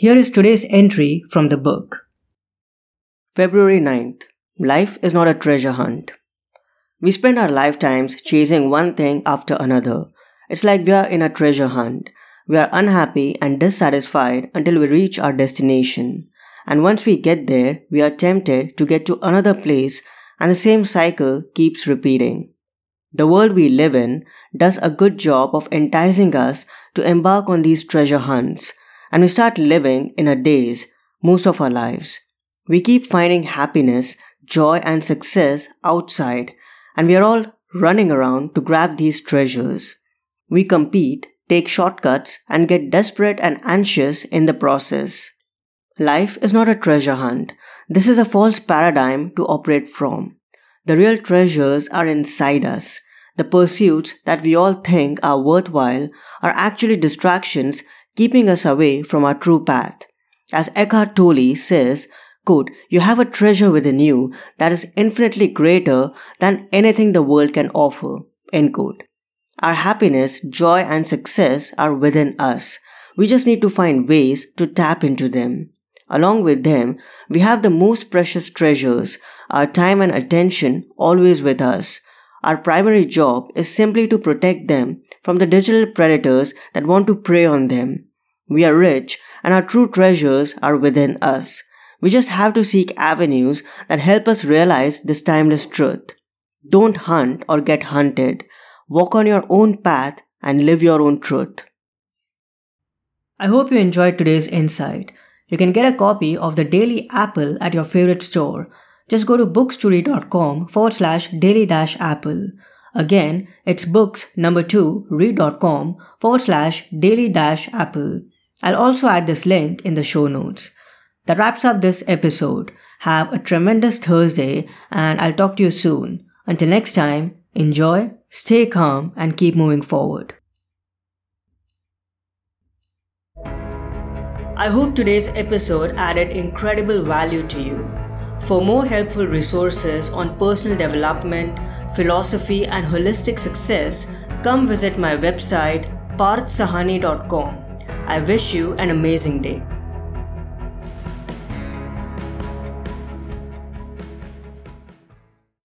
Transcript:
Here is today's entry from the book. February 9th. Life is not a treasure hunt. We spend our lifetimes chasing one thing after another. It's like we are in a treasure hunt. We are unhappy and dissatisfied until we reach our destination. And once we get there, we are tempted to get to another place and the same cycle keeps repeating. The world we live in does a good job of enticing us to embark on these treasure hunts and we start living in a daze most of our lives. We keep finding happiness, joy, and success outside, and we are all running around to grab these treasures. We compete, take shortcuts, and get desperate and anxious in the process. Life is not a treasure hunt. This is a false paradigm to operate from. The real treasures are inside us. The pursuits that we all think are worthwhile are actually distractions keeping us away from our true path. As Eckhart Tolle says, quote, you have a treasure within you that is infinitely greater than anything the world can offer, end quote. Our happiness, joy, and success are within us. We just need to find ways to tap into them. Along with them, we have the most precious treasures, our time and attention always with us. Our primary job is simply to protect them from the digital predators that want to prey on them. We are rich and our true treasures are within us. We just have to seek avenues that help us realize this timeless truth. Don't hunt or get hunted. Walk on your own path and live your own truth. I hope you enjoyed today's insight. You can get a copy of the Daily Apple at your favorite store. Just go to books2read.com forward slash daily dash apple. Again, it's books number two read.com forward slash daily dash apple. I'll also add this link in the show notes. That wraps up this episode. Have a tremendous Thursday and I'll talk to you soon. Until next time, enjoy, stay calm, and keep moving forward. I hope today's episode added incredible value to you. For more helpful resources on personal development, philosophy, and holistic success, come visit my website parthsawhney.com. I wish you an amazing day.